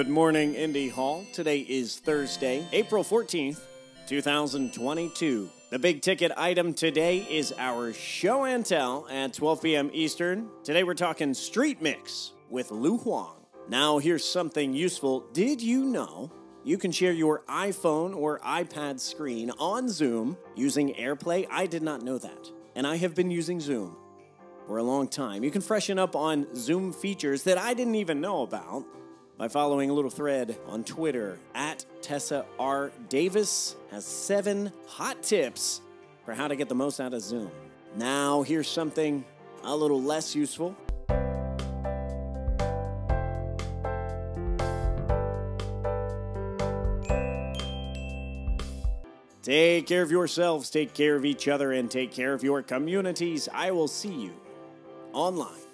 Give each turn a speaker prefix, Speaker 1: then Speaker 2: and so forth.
Speaker 1: Good morning, Indy Hall. Today is Thursday, April 14th, 2022. The big ticket item today is our show and tell at 12 p.m. Eastern. Today we're talking Streetmix with Lou Huang. Now, here's something useful. Did you know you can share your iPhone or iPad screen on Zoom using AirPlay? I did not know that. And I have been using Zoom for a long time. You can freshen up on Zoom features that I didn't even know about by following a little thread on Twitter at Tessa R. Davis has seven hot tips for how to get the most out of Zoom. Now, here's something a little less useful. Take care of yourselves, take care of each other, and take care of your communities. I will see you online.